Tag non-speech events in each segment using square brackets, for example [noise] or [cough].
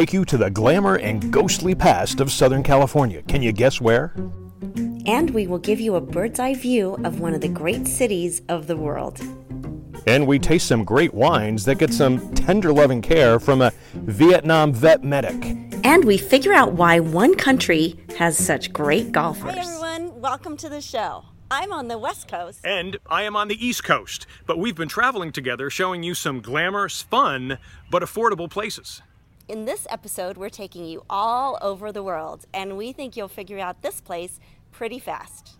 take you to the glamour and ghostly past of Southern California. Can you guess where? And we will give you a bird's eye view of one of the great cities of the world. And we taste some great wines that get some tender loving care from a Vietnam vet medic. And we figure out why one country has such great golfers. Hi, everyone. Welcome to the show. I'm on the West Coast. And I am on the East Coast, but we've been traveling together showing you some glamorous, fun, but affordable places. In this episode, we're taking you all over the world, and we think you'll figure out this place pretty fast.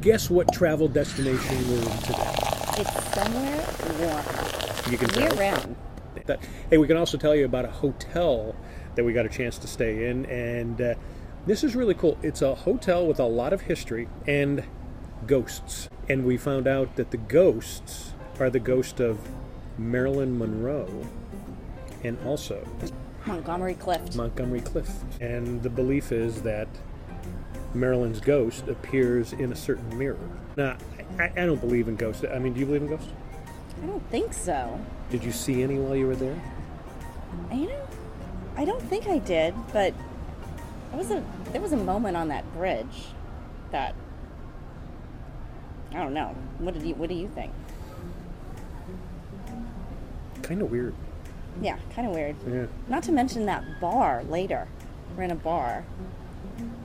Guess what travel destination we're in today? It's somewhere warm. You can Year tell. round. That- hey, we can also tell you about a hotel that we got a chance to stay in, and uh, this is really cool. It's a hotel with a lot of history and ghosts, and we found out that the ghosts are the ghost of Marilyn Monroe, and also Montgomery Clift. Montgomery Clift. And the belief is that Marilyn's ghost appears in a certain mirror. Now, I, I don't believe in ghosts. I mean, do you believe in ghosts? I don't think so. Did you see any while you were there? You know, I don't think I did, but there was a there was a moment on that bridge that I don't know. What did you What do you think? Kind of weird. Yeah, kind of weird. Yeah. Not to mention that bar later. We're in a bar.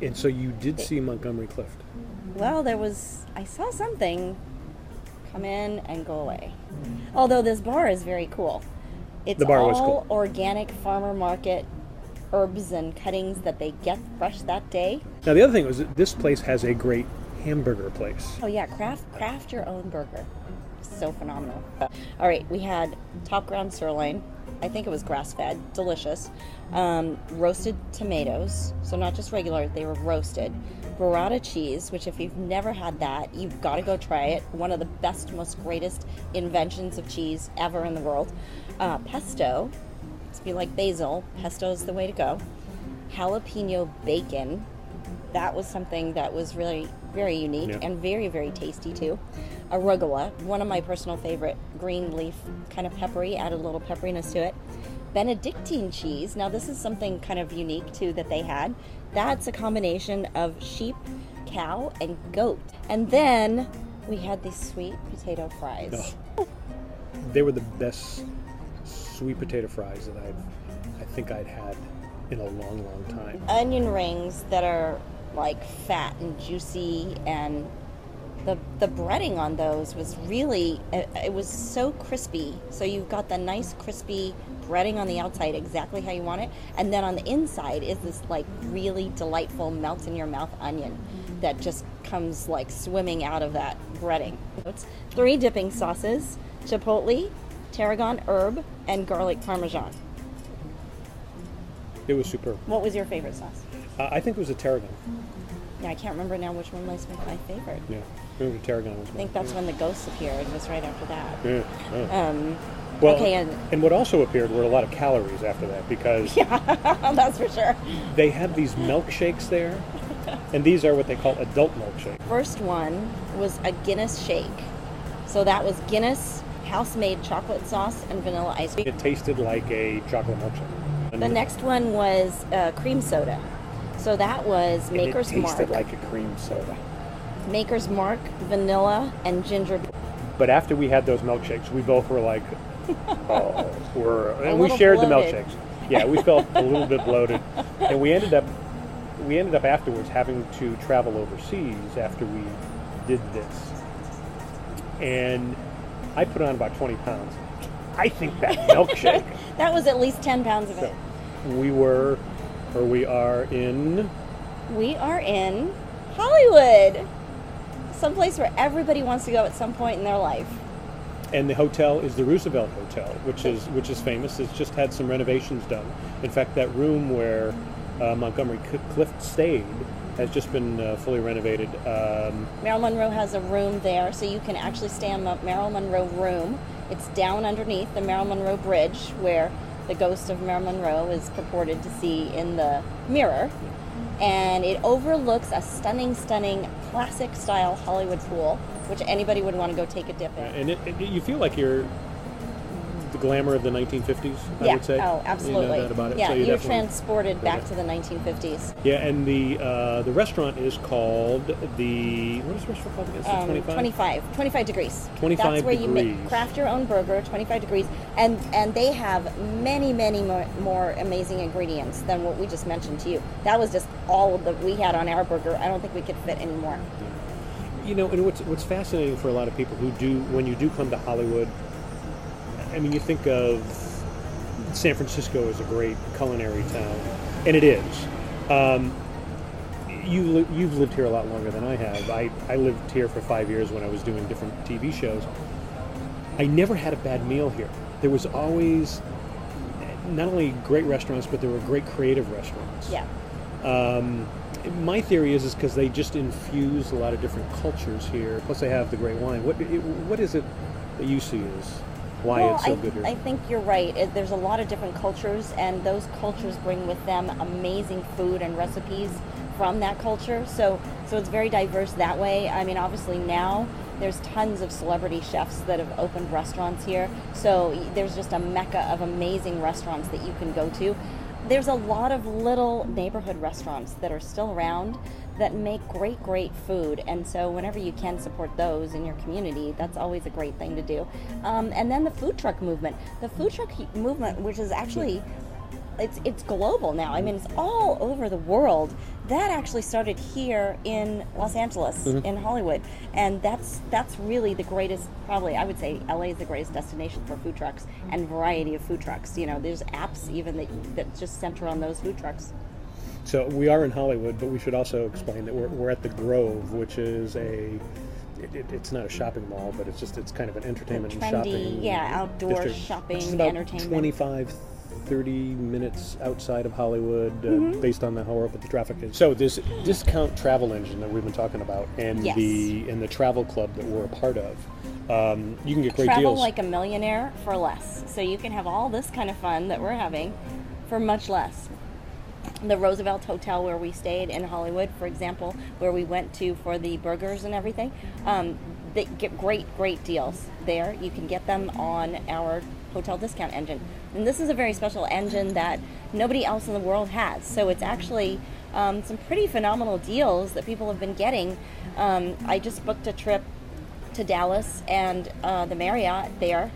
And so you did see Montgomery Clift. Well, there was I saw something come in and go away. Although this bar is very cool. It's The bar all was cool. organic farmer market herbs and cuttings that they get fresh that day. Now the other thing was that this place has a great hamburger place. Oh yeah, craft craft your own burger. So phenomenal. All right, we had top ground sirloin. I think it was grass fed, delicious. Um, roasted tomatoes, so not just regular, they were roasted. Burrata cheese, which if you've never had that, you've got to go try it. One of the best, most greatest inventions of cheese ever in the world. Uh, pesto, if you like basil, pesto is the way to go. Jalapeno bacon, that was something that was really very unique Yeah. and very very tasty too arugula one of my personal favorite green leaf kind of peppery added a little pepperiness to it. Benedictine cheese now this is something kind of unique too that they had. That's a combination of sheep cow and goat. And then we had these sweet potato fries. They were the best sweet potato fries that I've I think I'd had in a long, long time. onion rings that are like fat and juicy and the the breading on those was really it, it was so crispy so you've got the nice crispy breading on the outside exactly how you want it and then on the inside is this like really delightful melt in your mouth onion that just comes like swimming out of that breading It's three dipping sauces chipotle tarragon herb and garlic parmesan It was superb. what was your favorite sauce Uh, I think it was a tarragon. Yeah, I can't remember now which one was my favorite. Yeah, Tarragon was. I think that's when the ghosts appeared. It was right after that. Yeah, yeah. Um, Well, okay, and and what also appeared were a lot of calories after that because [laughs] yeah, [laughs] that's for sure. they had these milkshakes there, [laughs] and these are what they call adult milkshakes. First one was a Guinness shake. So that was Guinness house-made chocolate sauce and vanilla ice cream. It tasted like a chocolate milkshake. And The next one was uh, cream soda. So that was and Maker's it tasted Mark. like a cream soda. Maker's Mark, vanilla, and ginger. But after we had those milkshakes, we both were like, [laughs] "Oh, we're," and we shared the bloated. milkshakes. Yeah, we felt a little bit bloated, and we ended up we ended up afterwards having to travel overseas after we did this, and I put on about twenty pounds. I think that [laughs] milkshake. That was at least 10 pounds of it. we were, or we are in. We are in Hollywood. Someplace where everybody wants to go at some point in their life. And the hotel is the Roosevelt Hotel, which is which is famous. It's just had some renovations done. In fact, that room where uh, Montgomery Cl- Clift stayed has just been uh, fully renovated. Um, Marilyn Monroe has a room there, so you can actually stay in the Marilyn Monroe room. It's down underneath the Marilyn Monroe Bridge, where the ghost of Marilyn Monroe is purported to see in the mirror. And it overlooks a stunning, stunning classic style Hollywood pool, which anybody would want to go take a dip in. and it, it, you feel like you're glamour of the 1950s. I yeah. would say. Oh, absolutely. You know that about it. Yeah, So you you're transported back to the 1950s. Yeah, and the uh, the restaurant is called the what is the restaurant called again? Um, 25? 25, 25 degrees. 25 That's where you make craft your own burger, 25 degrees, and and they have many, many more, more amazing ingredients than what we just mentioned to you. That was just all that we had on our burger. I don't think we could fit any more. You know, and what's what's fascinating for a lot of people who do when you do come to Hollywood, I mean, you think of San Francisco as a great culinary town, and it is. Um, you you've lived here a lot longer than I have. I, I lived here for five years when I was doing different TV shows. I never had a bad meal here. There was always not only great restaurants, but there were great creative restaurants. Yeah. Um, my theory is is because they just infuse a lot of different cultures here. Plus, they have the great wine. What what is it that you see as why well, it's so I, good here? I think you're right. It, there's a lot of different cultures, and those cultures bring with them amazing food and recipes from that culture. So, so it's very diverse that way. I mean, obviously now there's tons of celebrity chefs that have opened restaurants here. So there's just a mecca of amazing restaurants that you can go to. There's a lot of little neighborhood restaurants that are still around that make great, great food. And so, whenever you can support those in your community, that's always a great thing to do. Um, and then the food truck movement. The food truck movement, which is actually it's it's global now. I mean, it's all over the world. That actually started here in Los Angeles, in Hollywood, and that's that's really the greatest. Probably, I would say LA is the greatest destination for food trucks and variety of food trucks. You know, there's apps even that that just center on those food trucks. So we are in Hollywood, but we should also explain that we're, we're at the Grove, which is a it, it, it's not a shopping mall, but it's just it's kind of an entertainment and trendy, shopping. yeah, outdoor district. shopping, It's about entertainment. 25, 30 minutes outside of Hollywood, uh, Mm-hmm. based on the how the traffic is. So this discount travel engine that we've been talking about, and Yes. the and the travel club that we're a part of, um, you can get great Travel deals. like a millionaire for less. So you can have all this kind of fun that we're having for much less. The Roosevelt Hotel where we stayed in Hollywood, for example, where we went to for the burgers and everything, um, they get great, great deals there. You can get them on our hotel discount engine. And this is a very special engine that nobody else in the world has. So it's actually um, some pretty phenomenal deals that people have been getting. Um, I just booked a trip to Dallas and uh, the Marriott there.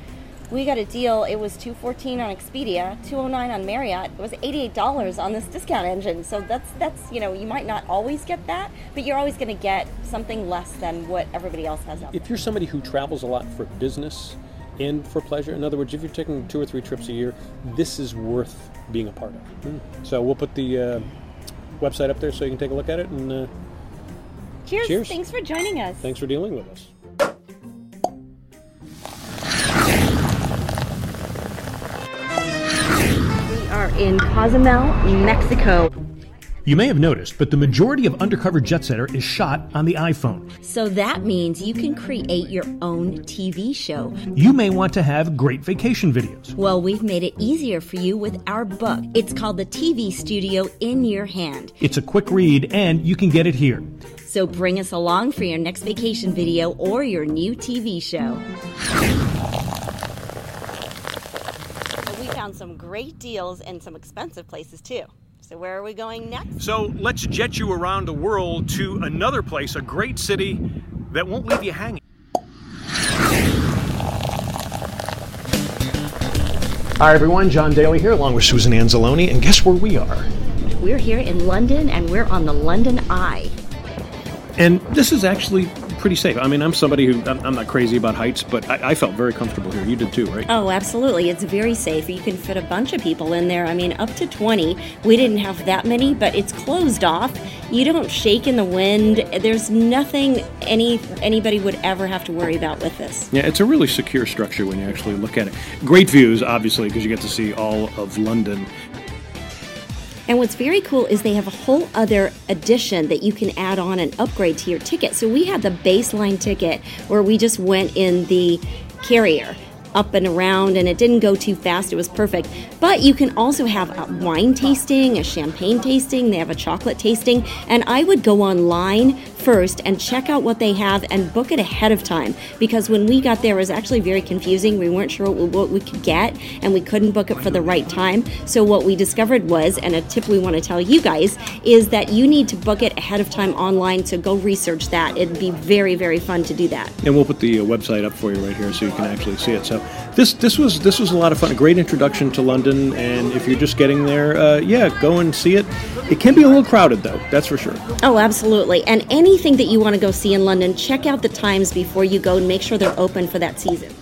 We got a deal. It was two fourteen on Expedia, two oh nine on Marriott. It was eighty eight dollars on this discount engine. So that's that's you know you might not always get that, but you're always going to get something less than what everybody else has out there. if you're somebody who travels a lot for business and for pleasure, in other words, if you're taking two or three trips a year, this is worth being a part of. So we'll put the uh, website up there so you can take a look at it. And uh, Cheers! cheers. Thanks for joining us. thanks for dealing with us. In Cozumel, Mexico. You may have noticed, but the majority of Undercover Jet Setter is shot on the iPhone. So that means you can create your own TV show. You may want to have great vacation videos. Well, we've made it easier for you with our book. It's called The TV Studio in Your Hand. It's a quick read, and you can get it here. So bring us along for your next vacation video or your new TV show. We found some great deals and some expensive places too. So where are we going next? So let's jet you around the world to another place, a great city that won't leave you hanging. Hi everyone, John Daly here along with Susan Anzalone, and guess where we are? We're here in London and we're on the London Eye. And this is actually pretty safe. I mean, I'm somebody who I'm, I'm not crazy about heights, but I, I felt very comfortable here. You did too, right? Oh, absolutely. It's very safe. You can fit a bunch of people in there. I mean, up to 20. We didn't have that many, but it's closed off. You don't shake in the wind. There's nothing any anybody would ever have to worry about with this. Yeah, it's a really secure structure when you actually look at it. Great views, obviously, because you get to see all of London. And what's very cool is they have a whole other addition that you can add on and upgrade to your ticket. So we had the baseline ticket where we just went in the carrier. Up and around, and it didn't go too fast. It was perfect. But you can also have a wine tasting, a champagne tasting, they have a chocolate tasting, and I would go online first and check out what they have and book it ahead of time. Because when we got there it was actually very confusing. We weren't sure what we could get and we couldn't book it for the right time. So what we discovered was and a tip we want to tell you guys is that you need to book it ahead of time online. So go research that. It'd be very very fun to do that. And we'll put the uh, website up for you right here so you can actually see it. So this this was this was a lot of fun a great introduction to london and if you're just getting there uh, yeah go and see it it can be a little crowded though that's for sure oh absolutely and anything that you want to go see in London, check out the times before you go and make sure they're open for that season.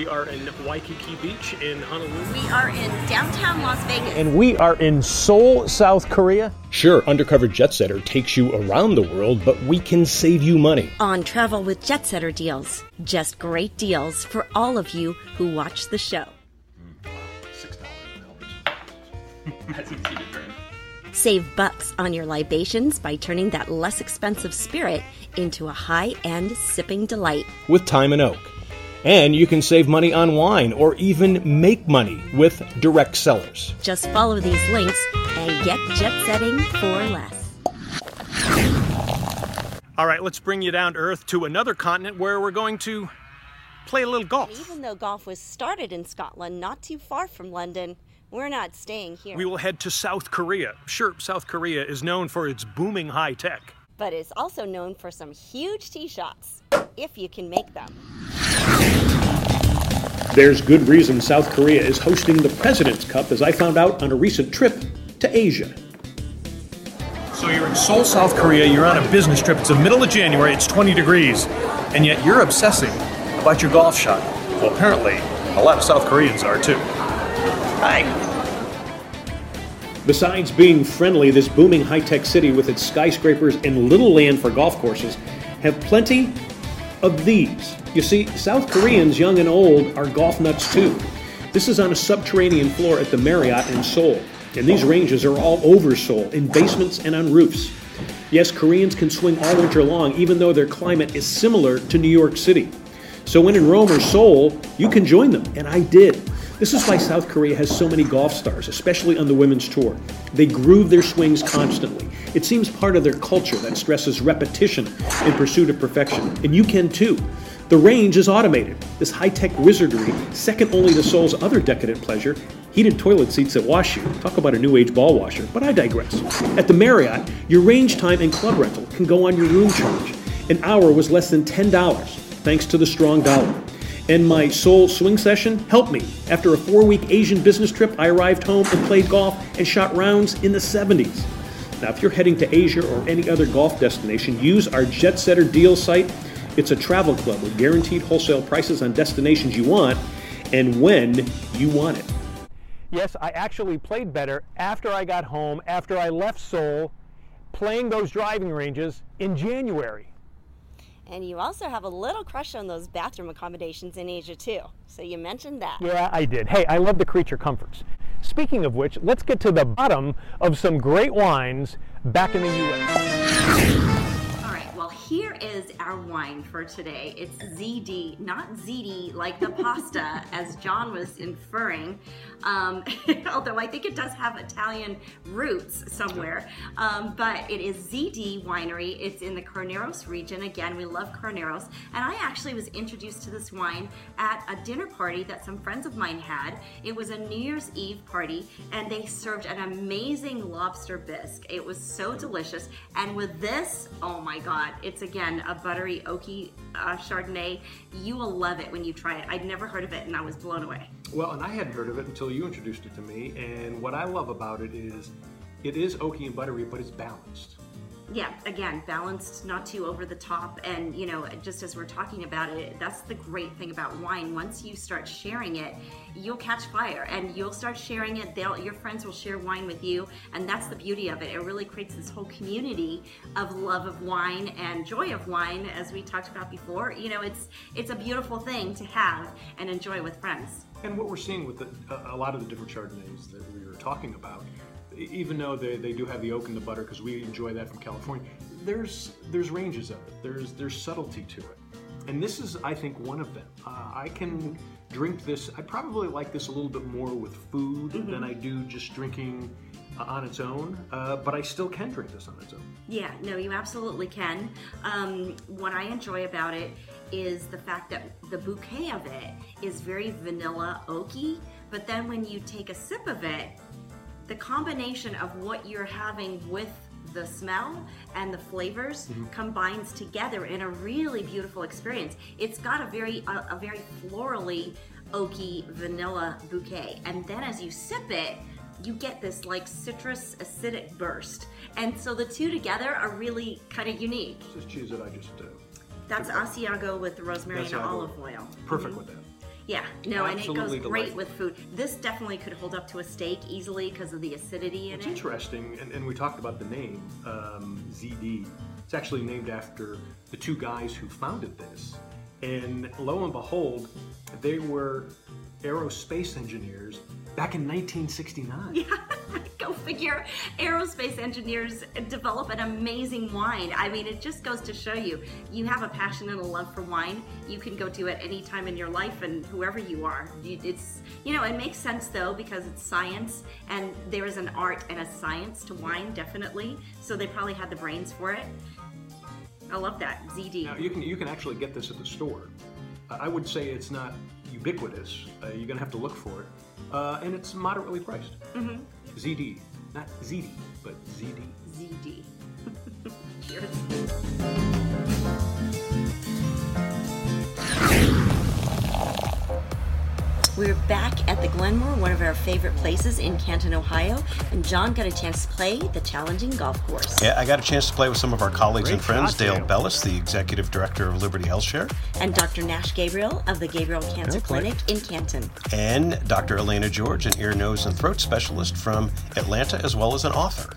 We are in Waikiki Beach in Honolulu. We are in downtown Las Vegas. And we are in Seoul, South Korea. Sure, Undercover Jet Setter takes you around the world, but we can save you money. On Travel with Jet Setter deals. Just great deals for all of you who watch the show. That's easy to turn. Save bucks on your libations by turning that less expensive spirit into a high end sipping delight. With Time and Oak. And you can save money on wine or even make money with direct sellers. Just follow these links and get jet setting for less. All right, let's bring you down to Earth to another continent where we're going to play a little golf. Even though golf was started in Scotland, not too far from London, we're not staying here. We will head to South Korea. Sure, South Korea is known for its booming high tech. But is also known for some huge tee shots, if you can make them. There's good reason South Korea is hosting the President's Cup, as I found out on a recent trip to Asia. So you're in Seoul, South Korea, you're on a business trip, it's the middle of January, it's 20 degrees, and yet you're obsessing about your golf shot. Well, apparently, a lot of South Koreans are too. Hi. Besides being friendly, this booming high tech city with its skyscrapers and little land for golf courses have plenty of these. You see, South Koreans, young and old, are golf nuts too. This is on a subterranean floor at the Marriott in Seoul, and these ranges are all over Seoul, in basements and on roofs. Yes, Koreans can swing all winter long, even though their climate is similar to New York City. So when in Rome or Seoul, you can join them, and I did. This is why South Korea has so many golf stars, especially on the women's tour. They groove their swings constantly. It seems part of their culture that stresses repetition in pursuit of perfection, and you can too. The range is automated. This high tech wizardry, second only to Seoul's other decadent pleasure, heated toilet seats that wash you. Talk about a new age ball washer, but I digress. At the Marriott, your range time and club rental can go on your room charge. An hour was less than $10, thanks to the strong dollar and my Seoul swing session helped me. After a four week Asian business trip, I arrived home and played golf and shot rounds in the 70s. Now, if you're heading to Asia or any other golf destination, use our Jet Setter deal site. It's a travel club with guaranteed wholesale prices on destinations you want and when you want it. Yes, I actually played better after I got home, after I left Seoul, playing those driving ranges in January. And you also have a little crush on those bathroom accommodations in Asia too. So you mentioned that. Yeah, I did. Hey, I love the creature comforts. Speaking of which, let's get to the bottom of some great wines back in the U.S All right, well, here is our wine for today. It's ZD, not ziti like the pasta, [laughs] as John was inferring. Um, [laughs] although I think it does have Italian roots somewhere. Um, but it is ZD Winery. It's in the Carneros region. Again, we love Carneros. And I actually was introduced to this wine at a dinner party that some friends of mine had. It was a New Year's Eve party, and they served an amazing lobster bisque. It was so delicious. And with this, oh my God, it's it's again a buttery oaky uh, Chardonnay. You will love it when you try it. I'd never heard of it and I was blown away. Well, and I hadn't heard of it until you introduced it to me. And what I love about it is it is oaky and buttery, but it's balanced yeah, again, balanced, not too over the top. And, you know, just as we're talking about it, that's the great thing about wine. Once you start sharing it, you'll catch fire and you'll start sharing it. They'll, your friends will share wine with you. And that's the beauty of it. It really creates this whole community of love of wine and joy of wine, as we talked about before. You know, it's, it's a beautiful thing to have and enjoy with friends. And what we're seeing with the, a lot of the different Chardonnays that we were talking about even though they, they do have the oak and the butter, because we enjoy that from California, there's there's ranges of it. There's there's subtlety to it, and this is I think one of them. Uh, I can drink this. I probably like this a little bit more with food mm-hmm. than I do just drinking uh, on its own, uh, but I still can drink this on its own. Yeah, no, you absolutely can. Um, what I enjoy about it is the fact that the bouquet of it is very vanilla oaky, but then when you take a sip of it, the combination of what you're having with the smell and the flavors mm-hmm. combines together in a really beautiful experience. It's got a very a, a very florally oaky vanilla bouquet, and then as you sip it, you get this like citrus acidic burst. And so the two together are really kind of unique. Just is cheese that I just uh, That's Asiago with the rosemary and olive oil. Perfect mm-hmm. with that. Yeah, no, Absolutely and it goes great with food. This definitely could hold up to a steak easily because of the acidity in it's it. It's interesting, and, and, we talked about the name um, ZD. It's actually named after the two guys who founded this. And lo and behold, they were aerospace engineers back in 1969. Yeah, [laughs] go figure. Aerospace engineers develop an amazing wine. I mean, it just goes to show you, you have a passion and a love for wine. You can go to it any time in your life and whoever you are. It's, you know, it makes sense though because it's science and there is an art and a science to wine, definitely. So they probably had the brains for it. I love that ZD. Now, you can you can actually get this at the store. I would say it's not ubiquitous. Uh, you're gonna have to look for it uh, and it's moderately priced. Mm-hmm. ZD, not ziti, but ZD. ZD. [laughs] Cheers. We're back at the Glenmoor, one of our favorite places in Canton, Ohio, and John got a chance to play the challenging golf course. Yeah, I got a chance to play with some of our colleagues Great and friends, Dale Bellis, the executive director of Liberty Health Share, and Dr. Nash Gabriel of the Gabriel Cancer okay. Clinic in Canton, and Dr. Elena George, an ear, nose, and throat specialist from Atlanta, as well as an author.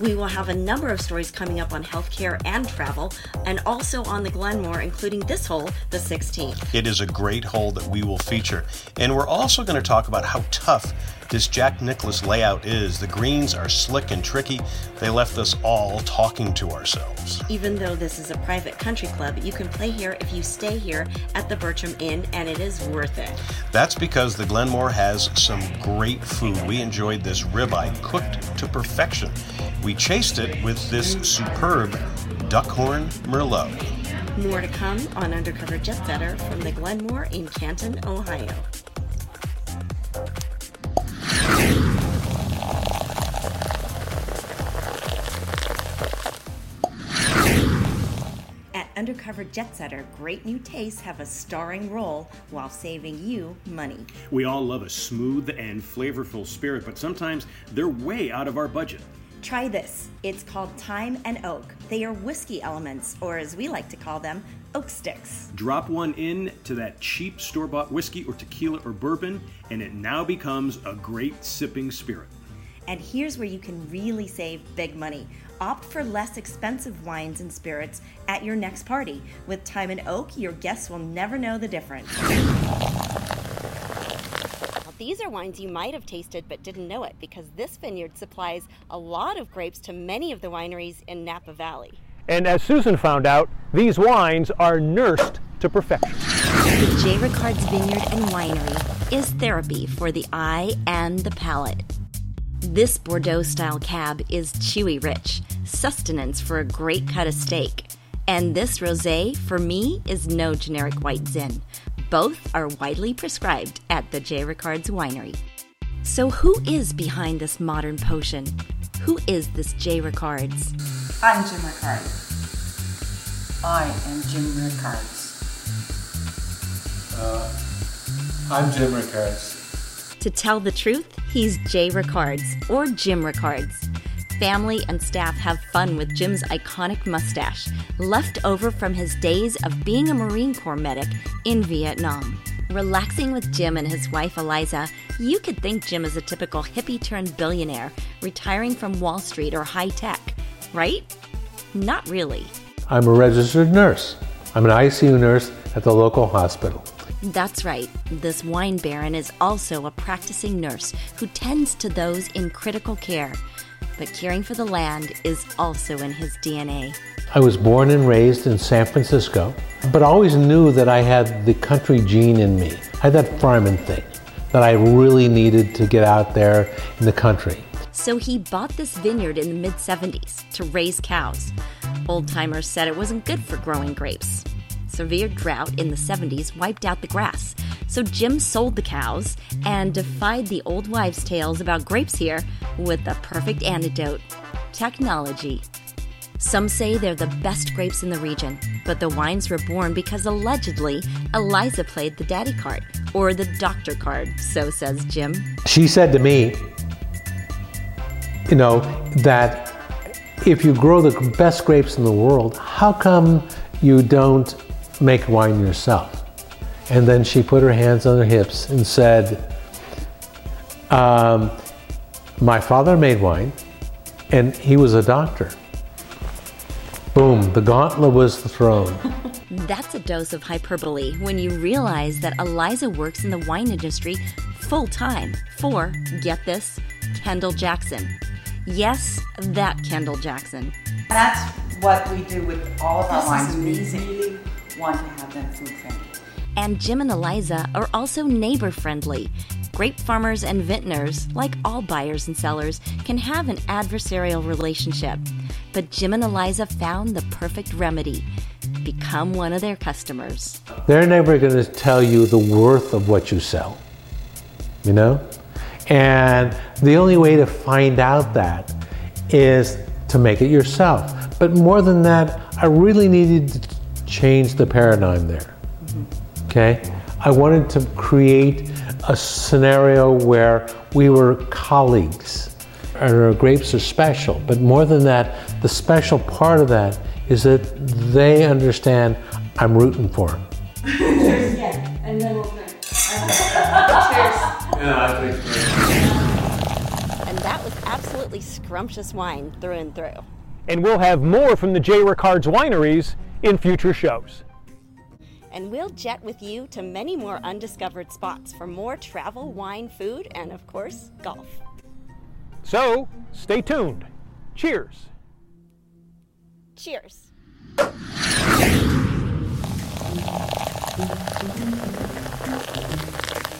We will have a number of stories coming up on healthcare and travel, and also on the Glenmoor, including this hole, the 16th. It is a great hole that we will feature. And we're also going to talk about how tough this Jack Nicklaus layout is. The greens are slick and tricky. They left us all talking to ourselves. Even though this is a private country club, you can play here if you stay here at the Bertram Inn, and it is worth it. That's because the Glenmoor has some great food. We enjoyed this ribeye cooked to perfection. We chased it with this superb Duckhorn Merlot. More to come on Undercover Jet Setter from the Glenmoor in Canton, Ohio. Undercover Jet Setter, great new tastes have a starring role while saving you money. We all love a smooth and flavorful spirit, but sometimes they're way out of our budget. Try this. It's called Time and Oak. They are whiskey elements, or as we like to call them, oak sticks. Drop one in to that cheap store bought whiskey or tequila or bourbon, and it now becomes a great sipping spirit. And here's where you can really save big money. Opt for less expensive wines and spirits at your next party. With Time and Oak, your guests will never know the difference. These are wines you might have tasted but didn't know it because this vineyard supplies a lot of grapes to many of the wineries in Napa Valley. And as Susan found out, these wines are nursed to perfection. The J. Rickards Vineyard and Winery is therapy for the eye and the palate. This Bordeaux style cab is chewy rich, sustenance for a great cut of steak. And this rosé, for me, is no generic white zin, both are widely prescribed at the J. Rickards winery. So, who is behind this modern potion? Who is this J. Rickards? I'm Jim Rickard. I am Jim Rickards. Uh, I'm Jim Rickards. To tell the truth, he's Jay Rickards or Jim Rickards. Family and staff have fun with Jim's iconic mustache, left over from his days of being a Marine Corps medic in Vietnam. Relaxing with Jim and his wife Eliza, you could think Jim is a typical hippie turned billionaire retiring from Wall Street or high tech, right? Not really. I'm a registered nurse. I'm an ICU nurse at the local hospital. That's right. This wine baron is also a practicing nurse who tends to those in critical care but caring for the land is also in his DNA. I was born and raised in San Francisco, but always knew that I had the country gene in me. I had that farming thing that I really needed to get out there in the country. So he bought this vineyard in the mid 70s to raise cows. Old timers said it wasn't good for growing grapes. Severe drought in the 70s wiped out the grass, so Jim sold the cows and defied the old wives' tales about grapes here with the perfect antidote technology. Some say they're the best grapes in the region, but the wines were born because allegedly Eliza played the daddy card, or the doctor card, so says Jim. She said to me, you know, that if you grow the best grapes in the world, how come you don't make wine yourself? And then she put her hands on her hips and said, um, My father made wine, and he was a doctor. Boom, the gauntlet was thrown. [laughs] That's a dose of hyperbole when you realize that Eliza works in the wine industry full time for, get this, Kendall Jackson. Yes, that Kendall Jackson. That's what we do with all of our wines. We really want to have them food friendly. And Jim and Eliza are also neighbor friendly. Grape farmers and vintners, like all buyers and sellers, can have an adversarial relationship. But Jim and Eliza found the perfect remedy become one of their customers. They're never going to tell you the worth of what you sell, you know? And the only way to find out that is to make it yourself. But more than that, I really needed to change the paradigm there. Okay? I wanted to create a scenario where we were colleagues. and Our grapes are special, but more than that, the special part of that is that they understand I'm rooting for them. Cheers, yeah, and then we'll drink. And that was absolutely scrumptious wine through and through. And we'll have more from the J. Rickards wineries in future shows. And we'll jet with you to many more undiscovered spots for more travel, wine, food, and of course, golf. So, stay tuned. Cheers. Cheers.